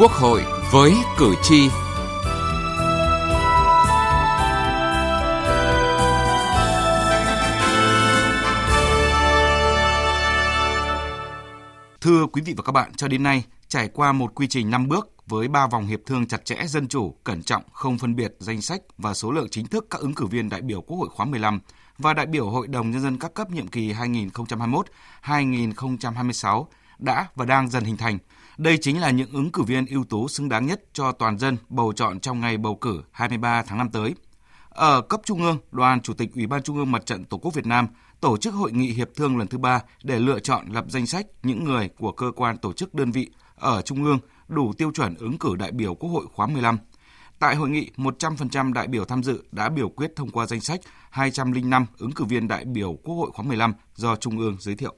Quốc hội với cử tri. Thưa quý vị và các bạn, cho đến nay, trải qua một quy trình 5 bước với 3 vòng hiệp thương chặt chẽ dân chủ, cẩn trọng, không phân biệt danh sách và số lượng chính thức các ứng cử viên đại biểu Quốc hội khóa 15 và đại biểu Hội đồng Nhân dân các cấp nhiệm kỳ 2021-2026 đã và đang dần hình thành. Đây chính là những ứng cử viên ưu tú xứng đáng nhất cho toàn dân bầu chọn trong ngày bầu cử 23 tháng 5 tới. Ở cấp trung ương, Đoàn Chủ tịch Ủy ban Trung ương Mặt trận Tổ quốc Việt Nam tổ chức hội nghị hiệp thương lần thứ ba để lựa chọn lập danh sách những người của cơ quan tổ chức đơn vị ở trung ương đủ tiêu chuẩn ứng cử đại biểu Quốc hội khóa 15. Tại hội nghị, 100% đại biểu tham dự đã biểu quyết thông qua danh sách 205 ứng cử viên đại biểu Quốc hội khóa 15 do Trung ương giới thiệu.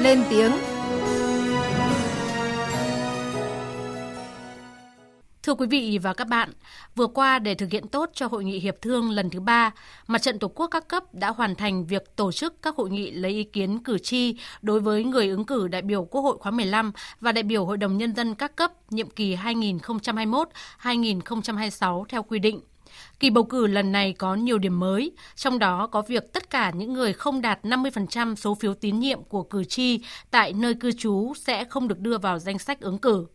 Lên tiếng Thưa quý vị và các bạn, vừa qua để thực hiện tốt cho hội nghị hiệp thương lần thứ ba, Mặt trận Tổ quốc các cấp đã hoàn thành việc tổ chức các hội nghị lấy ý kiến cử tri đối với người ứng cử đại biểu Quốc hội khóa 15 và đại biểu Hội đồng Nhân dân các cấp nhiệm kỳ 2021-2026 theo quy định. Kỳ bầu cử lần này có nhiều điểm mới, trong đó có việc tất cả những người không đạt 50% số phiếu tín nhiệm của cử tri tại nơi cư trú sẽ không được đưa vào danh sách ứng cử.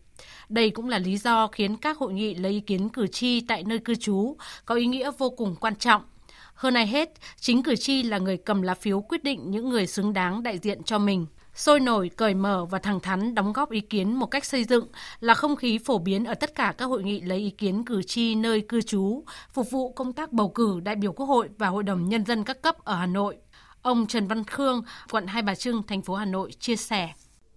Đây cũng là lý do khiến các hội nghị lấy ý kiến cử tri tại nơi cư trú có ý nghĩa vô cùng quan trọng. Hơn ai hết, chính cử tri là người cầm lá phiếu quyết định những người xứng đáng đại diện cho mình. Sôi nổi, cởi mở và thẳng thắn đóng góp ý kiến một cách xây dựng là không khí phổ biến ở tất cả các hội nghị lấy ý kiến cử tri nơi cư trú, phục vụ công tác bầu cử đại biểu Quốc hội và Hội đồng Nhân dân các cấp ở Hà Nội. Ông Trần Văn Khương, quận Hai Bà Trưng, thành phố Hà Nội chia sẻ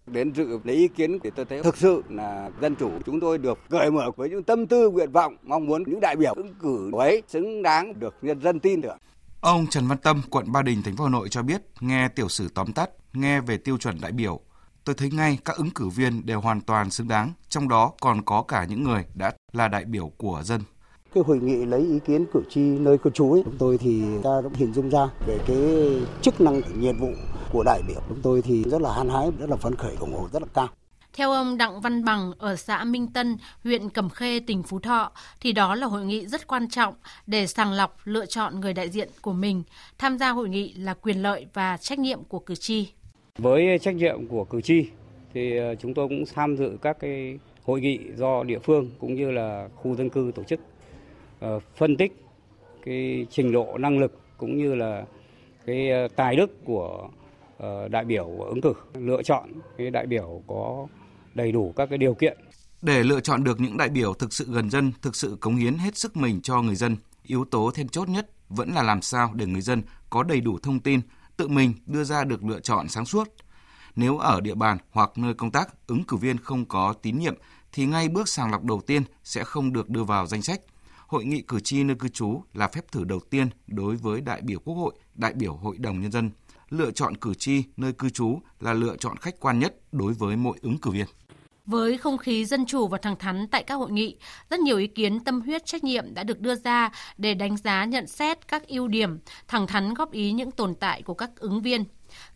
đến dự lấy ý kiến thì tôi thấy thực sự là dân chủ chúng tôi được cởi mở với những tâm tư nguyện vọng mong muốn những đại biểu ứng cử ấy xứng đáng được nhân dân tin tưởng. Ông Trần Văn Tâm, quận Ba Đình, thành phố Hà Nội cho biết, nghe tiểu sử tóm tắt, nghe về tiêu chuẩn đại biểu, tôi thấy ngay các ứng cử viên đều hoàn toàn xứng đáng, trong đó còn có cả những người đã là đại biểu của dân. Cái hội nghị lấy ý kiến cử tri nơi cư trú ấy, chúng tôi thì ta cũng hình dung ra về cái chức năng nhiệm vụ của đại biểu. Chúng tôi thì rất là hăng hái rất là phấn khởi ủng hộ rất là cao theo ông Đặng Văn Bằng ở xã Minh Tân, huyện Cẩm Khê, tỉnh Phú Thọ, thì đó là hội nghị rất quan trọng để sàng lọc lựa chọn người đại diện của mình. Tham gia hội nghị là quyền lợi và trách nhiệm của cử tri. Với trách nhiệm của cử tri thì ờ, chúng tôi cũng tham dự các cái hội nghị do địa phương cũng như là khu dân cư tổ chức ờ, phân tích cái trình độ năng lực cũng như là cái ờ, tài đức của đại biểu ứng cử lựa chọn cái đại biểu có đầy đủ các cái điều kiện để lựa chọn được những đại biểu thực sự gần dân, thực sự cống hiến hết sức mình cho người dân, yếu tố then chốt nhất vẫn là làm sao để người dân có đầy đủ thông tin, tự mình đưa ra được lựa chọn sáng suốt. Nếu ở địa bàn hoặc nơi công tác ứng cử viên không có tín nhiệm thì ngay bước sàng lọc đầu tiên sẽ không được đưa vào danh sách – hội nghị cử tri nơi cư trú là phép thử đầu tiên đối với đại biểu Quốc hội, đại biểu Hội đồng Nhân dân. Lựa chọn cử tri nơi cư trú là lựa chọn khách quan nhất đối với mỗi ứng cử viên. Với không khí dân chủ và thẳng thắn tại các hội nghị, rất nhiều ý kiến tâm huyết trách nhiệm đã được đưa ra để đánh giá nhận xét các ưu điểm, thẳng thắn góp ý những tồn tại của các ứng viên.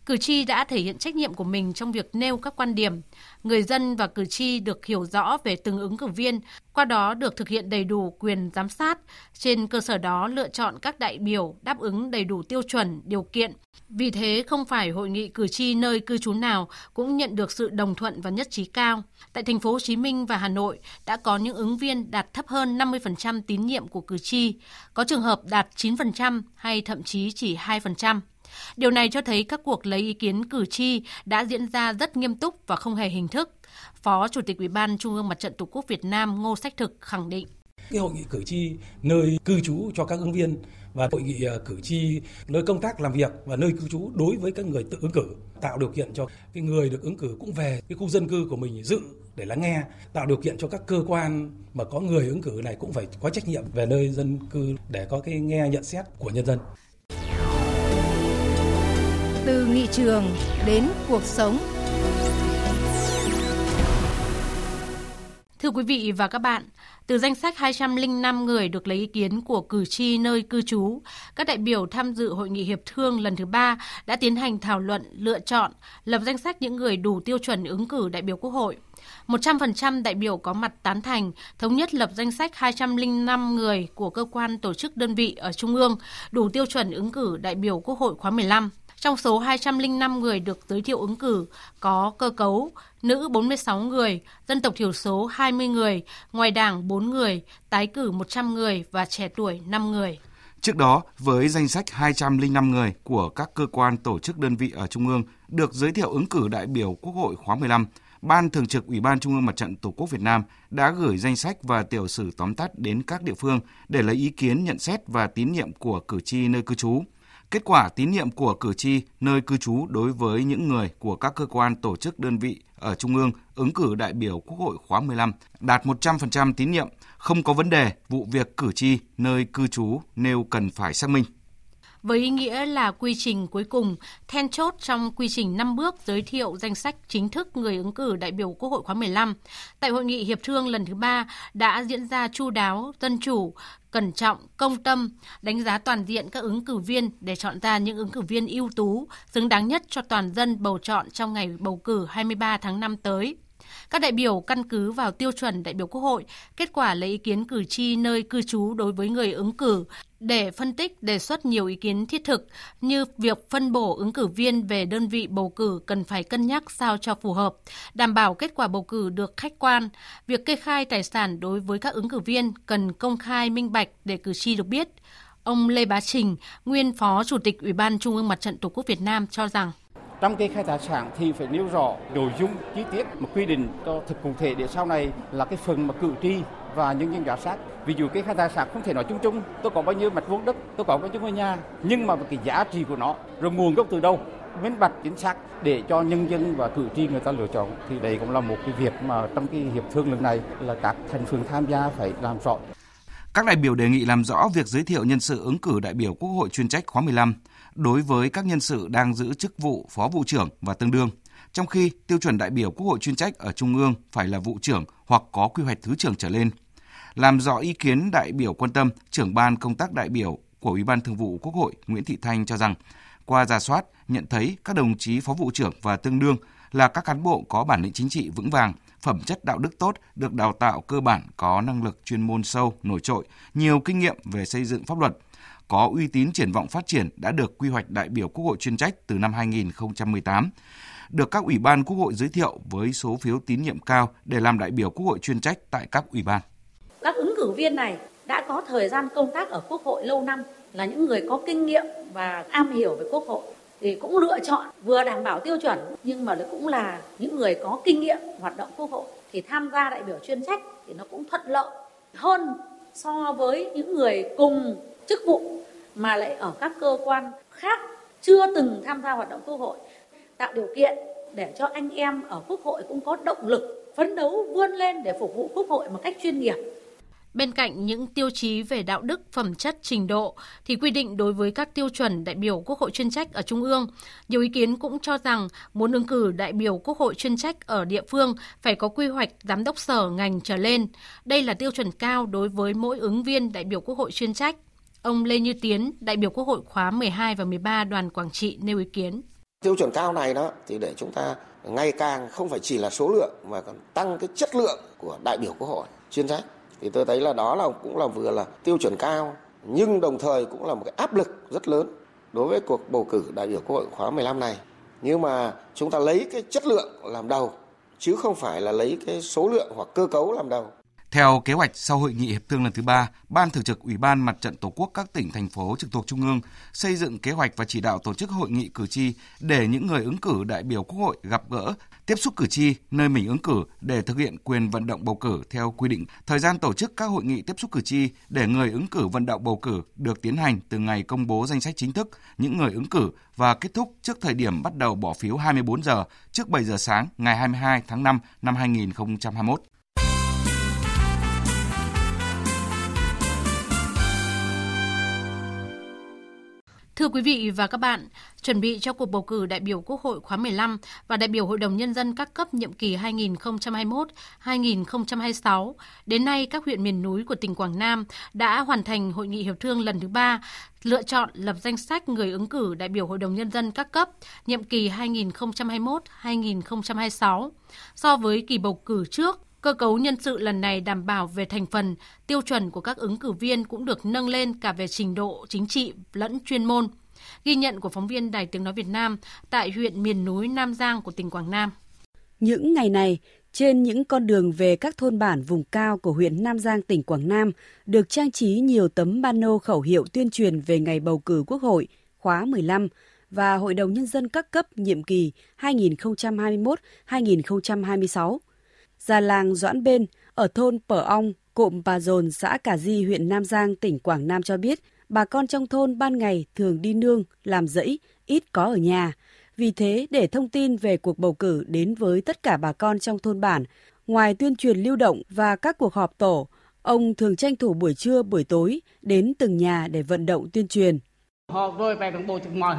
Cử tri đã thể hiện trách nhiệm của mình trong việc nêu các quan điểm. Người dân và cử tri được hiểu rõ về từng ứng cử viên, qua đó được thực hiện đầy đủ quyền giám sát. Trên cơ sở đó lựa chọn các đại biểu đáp ứng đầy đủ tiêu chuẩn, điều kiện. Vì thế không phải hội nghị cử tri nơi cư trú nào cũng nhận được sự đồng thuận và nhất trí cao. Tại thành phố Hồ Chí Minh và Hà Nội đã có những ứng viên đạt thấp hơn 50% tín nhiệm của cử tri, có trường hợp đạt 9% hay thậm chí chỉ 2%. Điều này cho thấy các cuộc lấy ý kiến cử tri đã diễn ra rất nghiêm túc và không hề hình thức. Phó Chủ tịch Ủy ban Trung ương Mặt trận Tổ quốc Việt Nam Ngô Sách Thực khẳng định. Cái hội nghị cử tri nơi cư trú cho các ứng viên và hội nghị ờ, cử tri nơi công tác làm việc và nơi cư trú đối với các người tự ứng cử tạo điều kiện cho cái người được ứng cử cũng về cái khu dân cư của mình dự để lắng nghe, tạo điều kiện cho các cơ quan mà có người ứng cử này cũng phải có trách nhiệm về nơi dân cư để có cái nghe nhận xét của nhân dân từ nghị trường đến cuộc sống. Thưa quý vị và các bạn, từ danh sách 205 người được lấy ý kiến của cử tri nơi cư trú, các đại biểu tham dự hội nghị hiệp thương lần thứ ba đã tiến hành thảo luận, lựa chọn, lập danh sách những người đủ tiêu chuẩn ứng cử đại biểu Quốc hội. 100% đại biểu có mặt tán thành, thống nhất lập danh sách 205 người của cơ quan tổ chức đơn vị ở Trung ương đủ tiêu chuẩn ứng cử đại biểu Quốc hội khóa 15. Trong số 205 người được giới thiệu ứng cử có cơ cấu nữ 46 người, dân tộc thiểu số 20 người, ngoài đảng 4 người, tái cử 100 người và trẻ tuổi 5 người. Trước đó, với danh sách 205 người của các cơ quan tổ chức đơn vị ở Trung ương được giới thiệu ứng cử đại biểu Quốc hội khóa 15, Ban Thường trực Ủy ban Trung ương Mặt trận Tổ quốc Việt Nam đã gửi danh sách và tiểu sử tóm tắt đến các địa phương để lấy ý kiến nhận xét và tín nhiệm của cử tri nơi cư trú. Kết quả tín nhiệm của cử tri nơi cư trú đối với những người của các cơ quan tổ chức đơn vị ở Trung ương ứng cử đại biểu Quốc hội khóa 15 đạt 100% tín nhiệm, không có vấn đề vụ việc cử tri nơi cư trú nêu cần phải xác minh với ý nghĩa là quy trình cuối cùng, then chốt trong quy trình 5 bước giới thiệu danh sách chính thức người ứng cử đại biểu Quốc hội khóa 15. Tại hội nghị hiệp thương lần thứ ba đã diễn ra chu đáo, dân chủ, cẩn trọng, công tâm, đánh giá toàn diện các ứng cử viên để chọn ra những ứng cử viên ưu tú, xứng đáng nhất cho toàn dân bầu chọn trong ngày bầu cử 23 tháng 5 tới. Các đại biểu căn cứ vào tiêu chuẩn đại biểu Quốc hội, kết quả lấy ý kiến cử tri nơi cư trú đối với người ứng cử để phân tích đề xuất nhiều ý kiến thiết thực như việc phân bổ ứng cử viên về đơn vị bầu cử cần phải cân nhắc sao cho phù hợp, đảm bảo kết quả bầu cử được khách quan, việc kê khai tài sản đối với các ứng cử viên cần công khai minh bạch để cử tri được biết. Ông Lê Bá Trình, nguyên Phó Chủ tịch Ủy ban Trung ương Mặt trận Tổ quốc Việt Nam cho rằng trong cái khai tài sản thì phải nêu rõ nội dung chi tiết mà quy định cho thật cụ thể để sau này là cái phần mà cử tri và nhân dân giám sát. Ví dụ cái khai tài sản không thể nói chung chung, tôi có bao nhiêu mặt vuông đất, tôi có bao nhiêu ngôi nhà, nhưng mà cái giá trị của nó, rồi nguồn gốc từ đâu, minh bạch chính xác để cho nhân dân và cử tri người ta lựa chọn thì đây cũng là một cái việc mà trong cái hiệp thương lần này là các thành phần tham gia phải làm rõ. Các đại biểu đề nghị làm rõ việc giới thiệu nhân sự ứng cử đại biểu Quốc hội chuyên trách khóa 15 đối với các nhân sự đang giữ chức vụ phó vụ trưởng và tương đương, trong khi tiêu chuẩn đại biểu Quốc hội chuyên trách ở Trung ương phải là vụ trưởng hoặc có quy hoạch thứ trưởng trở lên. Làm rõ ý kiến đại biểu quan tâm, trưởng ban công tác đại biểu của Ủy ban Thường vụ Quốc hội Nguyễn Thị Thanh cho rằng, qua giả soát, nhận thấy các đồng chí phó vụ trưởng và tương đương là các cán bộ có bản lĩnh chính trị vững vàng, phẩm chất đạo đức tốt, được đào tạo cơ bản, có năng lực chuyên môn sâu, nổi trội, nhiều kinh nghiệm về xây dựng pháp luật, có uy tín triển vọng phát triển đã được quy hoạch đại biểu Quốc hội chuyên trách từ năm 2018 được các ủy ban Quốc hội giới thiệu với số phiếu tín nhiệm cao để làm đại biểu Quốc hội chuyên trách tại các ủy ban. Các ứng cử viên này đã có thời gian công tác ở Quốc hội lâu năm, là những người có kinh nghiệm và am hiểu về Quốc hội thì cũng lựa chọn vừa đảm bảo tiêu chuẩn nhưng mà cũng là những người có kinh nghiệm, hoạt động Quốc hội thì tham gia đại biểu chuyên trách thì nó cũng thuận lợi hơn so với những người cùng chức vụ mà lại ở các cơ quan khác chưa từng tham gia hoạt động quốc hội. Tạo điều kiện để cho anh em ở quốc hội cũng có động lực phấn đấu vươn lên để phục vụ quốc hội một cách chuyên nghiệp. Bên cạnh những tiêu chí về đạo đức, phẩm chất, trình độ thì quy định đối với các tiêu chuẩn đại biểu Quốc hội chuyên trách ở Trung ương, nhiều ý kiến cũng cho rằng muốn ứng cử đại biểu Quốc hội chuyên trách ở địa phương phải có quy hoạch giám đốc sở ngành trở lên. Đây là tiêu chuẩn cao đối với mỗi ứng viên đại biểu Quốc hội chuyên trách. Ông Lê Như Tiến, đại biểu Quốc hội khóa 12 và 13 đoàn Quảng Trị nêu ý kiến. Tiêu chuẩn cao này đó thì để chúng ta ngày càng không phải chỉ là số lượng mà còn tăng cái chất lượng của đại biểu Quốc hội chuyên trách. Thì tôi thấy là đó là, cũng là vừa là tiêu chuẩn cao, nhưng đồng thời cũng là một cái áp lực rất lớn đối với cuộc bầu cử đại biểu Quốc hội khóa 15 này. Nhưng mà chúng ta lấy cái chất lượng làm đầu, chứ không phải là lấy cái số lượng hoặc cơ cấu làm đầu. Theo kế hoạch sau hội nghị hiệp thương lần thứ ba, Ban Thường trực Ủy ban Mặt trận Tổ quốc các tỉnh, thành phố trực thuộc Trung ương xây dựng kế hoạch và chỉ đạo tổ chức hội nghị cử tri để những người ứng cử đại biểu Quốc hội gặp gỡ, tiếp xúc cử tri nơi mình ứng cử để thực hiện quyền vận động bầu cử theo quy định. Thời gian tổ chức các hội nghị tiếp xúc cử tri để người ứng cử vận động bầu cử được tiến hành từ ngày công bố danh sách chính thức những người ứng cử và kết thúc trước thời điểm bắt đầu bỏ phiếu 24 giờ trước 7 giờ sáng ngày 22 tháng 5 năm 2021. Thưa quý vị và các bạn, chuẩn bị cho cuộc bầu cử đại biểu Quốc hội khóa 15 và đại biểu Hội đồng Nhân dân các cấp nhiệm kỳ 2021-2026, đến nay các huyện miền núi của tỉnh Quảng Nam đã hoàn thành hội nghị hiệp thương lần thứ ba lựa chọn lập danh sách người ứng cử đại biểu Hội đồng Nhân dân các cấp nhiệm kỳ 2021-2026. So với kỳ bầu cử trước, Cơ cấu nhân sự lần này đảm bảo về thành phần, tiêu chuẩn của các ứng cử viên cũng được nâng lên cả về trình độ chính trị lẫn chuyên môn. Ghi nhận của phóng viên Đài Tiếng Nói Việt Nam tại huyện miền núi Nam Giang của tỉnh Quảng Nam. Những ngày này, trên những con đường về các thôn bản vùng cao của huyện Nam Giang tỉnh Quảng Nam được trang trí nhiều tấm pano khẩu hiệu tuyên truyền về ngày bầu cử Quốc hội khóa 15 và Hội đồng Nhân dân các cấp nhiệm kỳ 2021-2026 già làng Doãn Bên ở thôn Pở Ong, cụm Bà Dồn, xã Cà Di, huyện Nam Giang, tỉnh Quảng Nam cho biết, bà con trong thôn ban ngày thường đi nương, làm rẫy, ít có ở nhà. Vì thế, để thông tin về cuộc bầu cử đến với tất cả bà con trong thôn bản, ngoài tuyên truyền lưu động và các cuộc họp tổ, ông thường tranh thủ buổi trưa, buổi tối đến từng nhà để vận động tuyên truyền.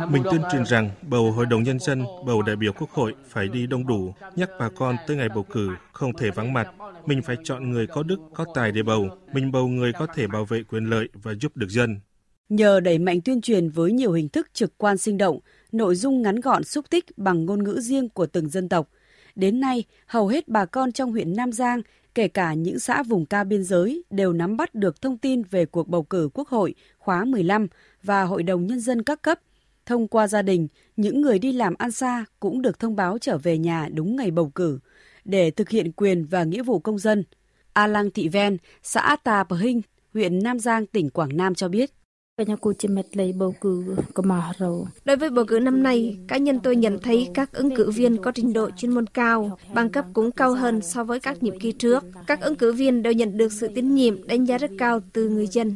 Mình tuyên truyền rằng bầu Hội đồng Nhân dân, bầu đại biểu Quốc hội phải đi đông đủ, nhắc bà con tới ngày bầu cử, không thể vắng mặt. Mình phải chọn người có đức, có tài để bầu. Mình bầu người có thể bảo vệ quyền lợi và giúp được dân. Nhờ đẩy mạnh tuyên truyền với nhiều hình thức trực quan sinh động, nội dung ngắn gọn xúc tích bằng ngôn ngữ riêng của từng dân tộc. Đến nay, hầu hết bà con trong huyện Nam Giang kể cả những xã vùng cao biên giới đều nắm bắt được thông tin về cuộc bầu cử Quốc hội khóa 15 và Hội đồng Nhân dân các cấp. Thông qua gia đình, những người đi làm ăn xa cũng được thông báo trở về nhà đúng ngày bầu cử để thực hiện quyền và nghĩa vụ công dân. A Lăng Thị Ven, xã Tà Bờ Hinh, huyện Nam Giang, tỉnh Quảng Nam cho biết. Đối với bầu cử năm nay, cá nhân tôi nhận thấy các ứng cử viên có trình độ chuyên môn cao, bằng cấp cũng cao hơn so với các nhiệm kỳ trước. Các ứng cử viên đều nhận được sự tín nhiệm, đánh giá rất cao từ người dân.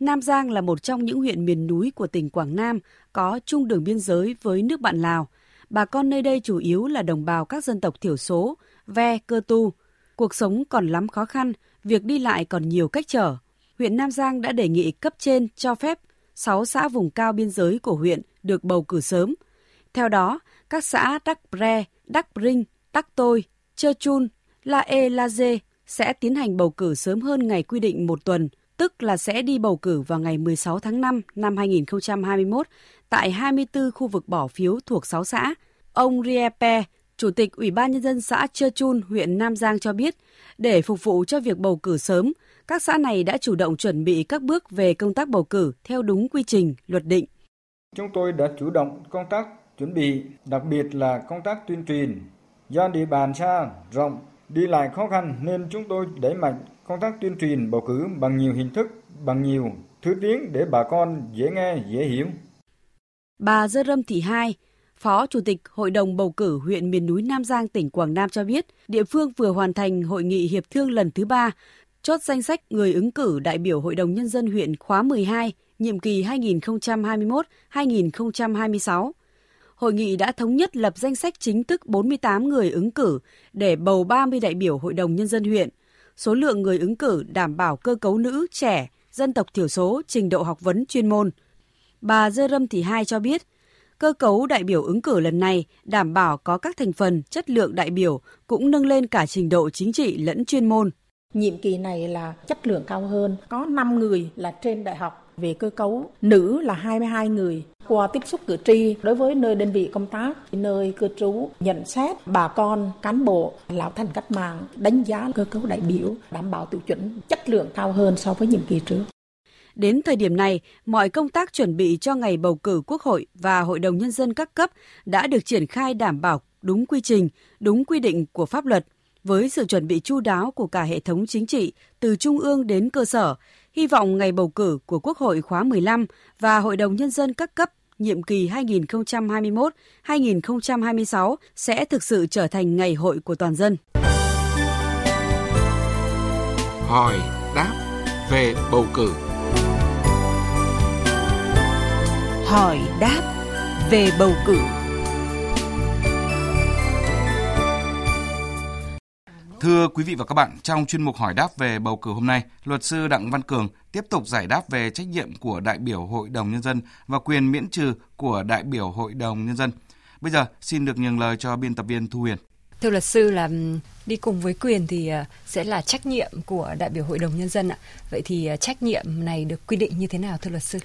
Nam Giang là một trong những huyện miền núi của tỉnh Quảng Nam có chung đường biên giới với nước bạn Lào. Bà con nơi đây chủ yếu là đồng bào các dân tộc thiểu số, ve, cơ tu. Cuộc sống còn lắm khó khăn, việc đi lại còn nhiều cách trở huyện Nam Giang đã đề nghị cấp trên cho phép 6 xã vùng cao biên giới của huyện được bầu cử sớm. Theo đó, các xã Đắc Bre, Đắc Rinh, Đắc Tôi, Chơ Chun, La E La Dê sẽ tiến hành bầu cử sớm hơn ngày quy định một tuần, tức là sẽ đi bầu cử vào ngày 16 tháng 5 năm 2021 tại 24 khu vực bỏ phiếu thuộc 6 xã. Ông Riepe, Chủ tịch Ủy ban Nhân dân xã Chơ Chun, huyện Nam Giang cho biết, để phục vụ cho việc bầu cử sớm, các xã này đã chủ động chuẩn bị các bước về công tác bầu cử theo đúng quy trình, luật định. Chúng tôi đã chủ động công tác chuẩn bị, đặc biệt là công tác tuyên truyền. Do địa bàn xa, rộng, đi lại khó khăn nên chúng tôi đẩy mạnh công tác tuyên truyền bầu cử bằng nhiều hình thức, bằng nhiều thứ tiếng để bà con dễ nghe, dễ hiểu. Bà Dơ Râm Thị Hai, Phó Chủ tịch Hội đồng bầu cử huyện miền núi Nam Giang tỉnh Quảng Nam cho biết, địa phương vừa hoàn thành hội nghị hiệp thương lần thứ ba chốt danh sách người ứng cử đại biểu Hội đồng Nhân dân huyện khóa 12, nhiệm kỳ 2021-2026. Hội nghị đã thống nhất lập danh sách chính thức 48 người ứng cử để bầu 30 đại biểu Hội đồng Nhân dân huyện. Số lượng người ứng cử đảm bảo cơ cấu nữ, trẻ, dân tộc thiểu số, trình độ học vấn chuyên môn. Bà Dơ Râm Thị Hai cho biết, cơ cấu đại biểu ứng cử lần này đảm bảo có các thành phần, chất lượng đại biểu cũng nâng lên cả trình độ chính trị lẫn chuyên môn. Nhiệm kỳ này là chất lượng cao hơn, có 5 người là trên đại học về cơ cấu, nữ là 22 người. Qua tiếp xúc cử tri đối với nơi đơn vị công tác, nơi cư trú, nhận xét bà con, cán bộ, lão thành cách mạng, đánh giá cơ cấu đại biểu, đảm bảo tiêu chuẩn chất lượng cao hơn so với nhiệm kỳ trước. Đến thời điểm này, mọi công tác chuẩn bị cho ngày bầu cử Quốc hội và Hội đồng Nhân dân các cấp đã được triển khai đảm bảo đúng quy trình, đúng quy định của pháp luật – với sự chuẩn bị chu đáo của cả hệ thống chính trị từ trung ương đến cơ sở, hy vọng ngày bầu cử của Quốc hội khóa 15 và Hội đồng Nhân dân các cấp nhiệm kỳ 2021-2026 sẽ thực sự trở thành ngày hội của toàn dân. Hỏi đáp về bầu cử. Hỏi đáp về bầu cử. Thưa quý vị và các bạn, trong chuyên mục hỏi đáp về bầu cử hôm nay, luật sư Đặng Văn Cường tiếp tục giải đáp về trách nhiệm của đại biểu Hội đồng Nhân dân và quyền miễn trừ của đại biểu Hội đồng Nhân dân. Bây giờ xin được nhường lời cho biên tập viên Thu Huyền. Thưa luật sư là đi cùng với quyền thì ờ, sẽ là trách nhiệm của đại biểu Hội đồng Nhân dân ạ. Vậy thì ờ, trách nhiệm này được quy định như thế nào thưa luật sư?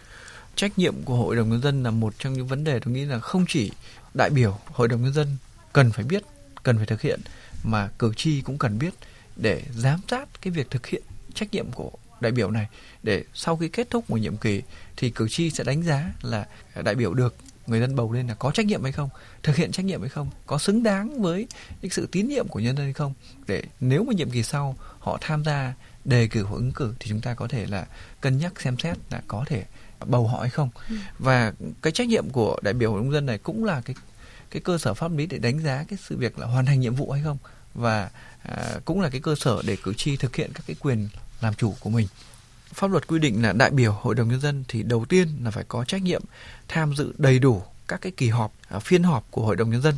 Trách nhiệm của Hội đồng Nhân dân là một trong những vấn đề tôi nghĩ là không chỉ đại biểu Hội đồng Nhân dân cần phải biết, cần phải thực hiện mà cử tri cũng cần biết để giám sát cái việc thực hiện trách nhiệm của đại biểu này. Để sau khi kết thúc một nhiệm kỳ thì cử tri sẽ đánh giá là đại biểu được người dân bầu lên là có trách nhiệm hay không thực hiện trách nhiệm hay không có xứng đáng với cái sự tín nhiệm của nhân dân hay không. Để nếu mà nhiệm kỳ sau họ tham gia đề cử hoặc ứng cử thì chúng ta có thể là cân nhắc xem xét là có thể bầu họ hay không. Ừ. và cái trách nhiệm của đại biểu hội đồng dân này cũng là cái cái cơ sở pháp lý để đánh giá cái sự việc là hoàn thành nhiệm vụ hay không và à, cũng là cái cơ sở để cử tri thực hiện các cái quyền làm chủ của mình. Pháp luật quy định là đại biểu hội đồng nhân dân thì đầu tiên là phải có trách nhiệm tham dự đầy đủ các cái kỳ họp à, phiên họp của hội đồng nhân dân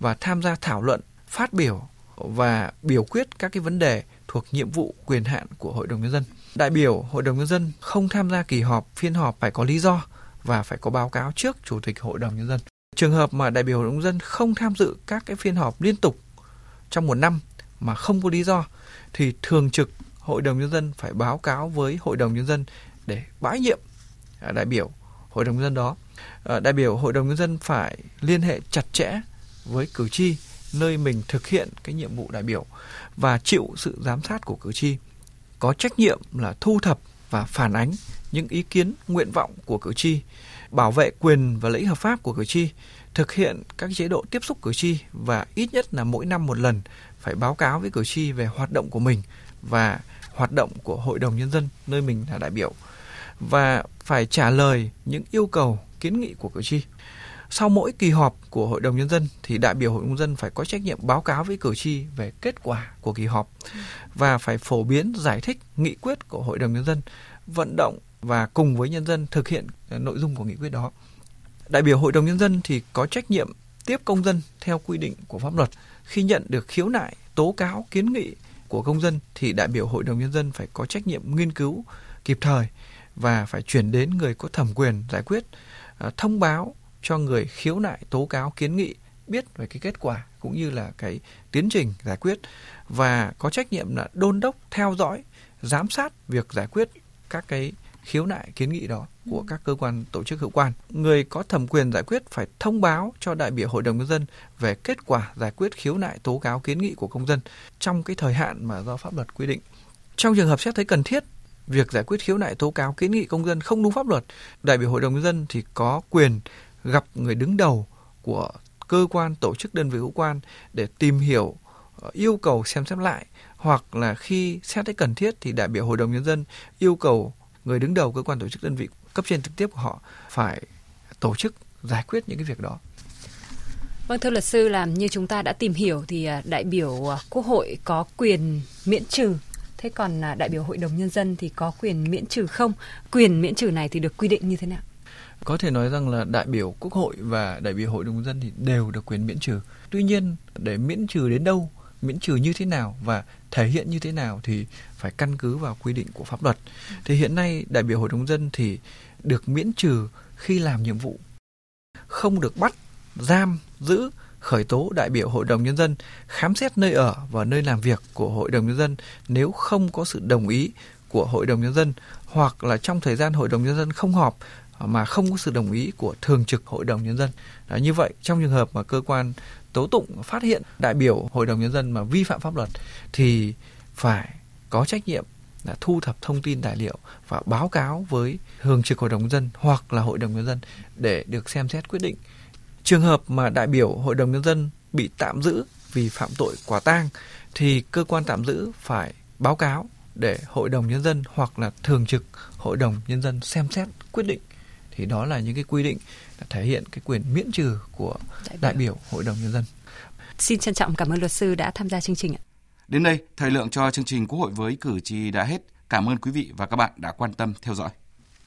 và tham gia thảo luận phát biểu và biểu quyết các cái vấn đề thuộc nhiệm vụ quyền hạn của hội đồng nhân dân. Đại biểu hội đồng nhân dân không tham gia kỳ họp phiên họp phải có lý do và phải có báo cáo trước chủ tịch hội đồng nhân dân. Trường hợp mà đại biểu hội đồng nhân dân không tham dự các cái phiên họp liên tục trong một năm mà không có lý do, thì thường trực hội đồng nhân dân phải báo cáo với hội đồng nhân dân để bãi nhiệm à, đại biểu hội đồng nhân dân đó. À, đại biểu hội đồng nhân dân phải liên hệ chặt chẽ với cử tri nơi mình thực hiện cái nhiệm vụ đại biểu và chịu sự giám sát của cử tri. Có trách nhiệm là thu thập và phản ánh những ý kiến, nguyện vọng của cử tri bảo vệ quyền và lợi ích hợp pháp của cử tri thực hiện các chế độ tiếp xúc cử tri và ít nhất là mỗi năm một lần phải báo cáo với cử tri về hoạt động của mình và hoạt động của hội đồng nhân dân nơi mình là đại biểu và phải trả lời những yêu cầu kiến nghị của cử tri. Sau mỗi kỳ họp của Hội đồng Nhân dân thì đại biểu Hội đồng Nhân dân phải có trách nhiệm báo cáo với cử tri về kết quả của kỳ họp và phải phổ biến giải thích nghị quyết của Hội đồng Nhân dân, vận động và cùng với nhân dân thực hiện ờ, nội dung của nghị quyết đó. Đại biểu Hội đồng Nhân dân thì có trách nhiệm tiếp công dân theo quy định của pháp luật. Khi nhận được khiếu nại, tố cáo, kiến nghị của công dân thì đại biểu Hội đồng Nhân dân phải có trách nhiệm nghiên cứu kịp thời và phải chuyển đến người có thẩm quyền giải quyết, ờ, thông báo cho người khiếu nại, tố cáo, kiến nghị biết về cái kết quả cũng như là cái tiến trình giải quyết và có trách nhiệm là đôn đốc theo dõi giám sát việc giải quyết các cái khiếu nại kiến nghị đó của ừ. các cơ quan tổ chức hữu quan. Người có thẩm quyền giải quyết phải thông báo cho đại biểu Hội đồng nhân dân về kết quả giải quyết khiếu nại tố cáo kiến nghị của công dân trong cái thời hạn mà do pháp luật quy định. Trong trường hợp xét thấy cần thiết, việc giải quyết khiếu nại tố cáo kiến nghị công dân không đúng pháp luật, đại biểu Hội đồng nhân dân thì có quyền gặp người đứng đầu của cơ quan tổ chức đơn vị hữu quan để tìm hiểu ờ, yêu cầu xem xét lại hoặc là khi xét thấy cần thiết thì đại biểu hội đồng nhân dân yêu cầu người đứng đầu cơ quan tổ chức đơn vị cấp trên trực tiếp của họ phải tổ chức giải quyết những cái việc đó. Vâng thưa luật sư là như chúng ta đã tìm hiểu thì à, đại biểu à, Quốc hội có quyền miễn trừ Thế còn à, đại biểu Hội đồng Nhân dân thì có quyền miễn trừ không? Quyền miễn trừ này thì được quy định như thế nào? Có thể nói rằng là đại biểu Quốc hội và đại biểu Hội đồng Nhân dân thì đều được quyền miễn trừ. Tuy nhiên để miễn trừ đến đâu miễn trừ như thế nào và thể hiện như thế nào thì phải căn cứ vào quy định của pháp luật. Thì hiện nay đại biểu hội đồng dân thì được miễn trừ khi làm nhiệm vụ, không được bắt, giam, giữ, khởi tố đại biểu hội đồng nhân dân, khám xét nơi ở và nơi làm việc của hội đồng nhân dân nếu không có sự đồng ý của hội đồng nhân dân hoặc là trong thời gian hội đồng nhân dân không họp mà không có sự đồng ý của thường trực hội đồng nhân dân. Đó, như vậy trong trường hợp mà cơ quan tố tụng phát hiện đại biểu hội đồng nhân dân mà vi phạm pháp luật thì phải có trách nhiệm là thu thập thông tin tài liệu và báo cáo với thường trực hội đồng nhân dân hoặc là hội đồng nhân dân để được xem xét quyết định. Trường hợp mà đại biểu hội đồng nhân dân bị tạm giữ vì phạm tội quả tang thì cơ quan tạm giữ phải báo cáo để hội đồng nhân dân hoặc là thường trực hội đồng nhân dân xem xét quyết định thì đó là những cái quy định thể hiện cái quyền miễn trừ của đại biểu, đại biểu Hội đồng Nhân dân. Xin trân trọng cảm ơn luật sư đã tham gia chương trình ạ. Đến đây, thời lượng cho chương trình Quốc hội với cử tri đã hết. Cảm ơn quý vị và các bạn đã quan tâm theo dõi.